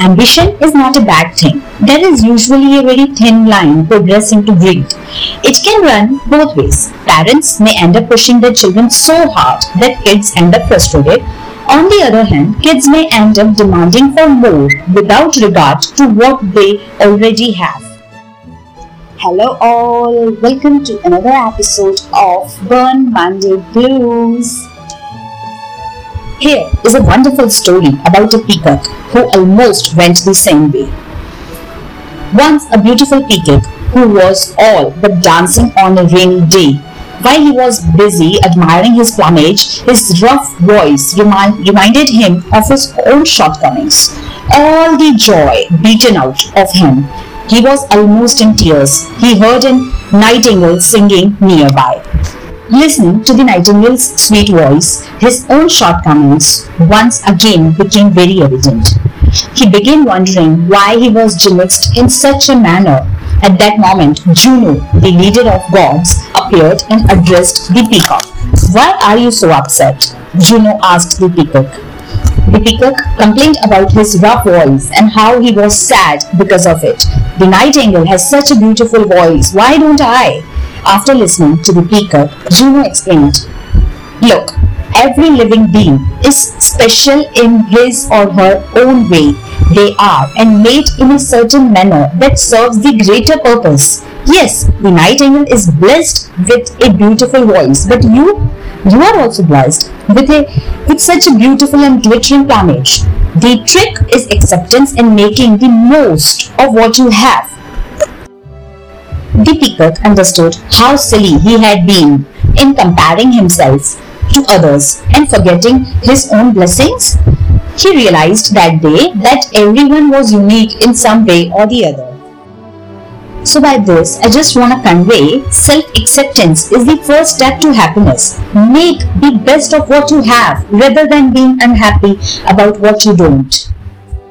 ambition is not a bad thing. There is usually a very thin line progressing to greed. It can run both ways. Parents may end up pushing their children so hard that kids end up frustrated. On the other hand, kids may end up demanding for more without regard to what they already have. Hello all, welcome to another episode of Burn Monday Blues. Here is a wonderful story about a peacock who almost went the same way. Once a beautiful peacock who was all but dancing on a rainy day. While he was busy admiring his plumage, his rough voice remind, reminded him of his own shortcomings. All the joy beaten out of him. He was almost in tears. He heard a nightingale singing nearby. Listening to the nightingale's sweet voice, his own shortcomings once again became very evident. He began wondering why he was gymnast in such a manner. At that moment, Juno, the leader of gods, appeared and addressed the peacock. Why are you so upset? Juno asked the peacock. The peacock complained about his rough voice and how he was sad because of it. The nightingale has such a beautiful voice. Why don't I? After listening to the peacock, Juno explained, Look, every living being is special in his or her own way. They are and made in a certain manner that serves the greater purpose. Yes, the nightingale is blessed with a beautiful voice, but you, you are also blessed with a with such a beautiful and glittering plumage. The trick is acceptance and making the most of what you have. Peacock understood how silly he had been in comparing himself to others and forgetting his own blessings. He realized that day that everyone was unique in some way or the other. So by this, I just want to convey self-acceptance is the first step to happiness. Make the best of what you have rather than being unhappy about what you don't.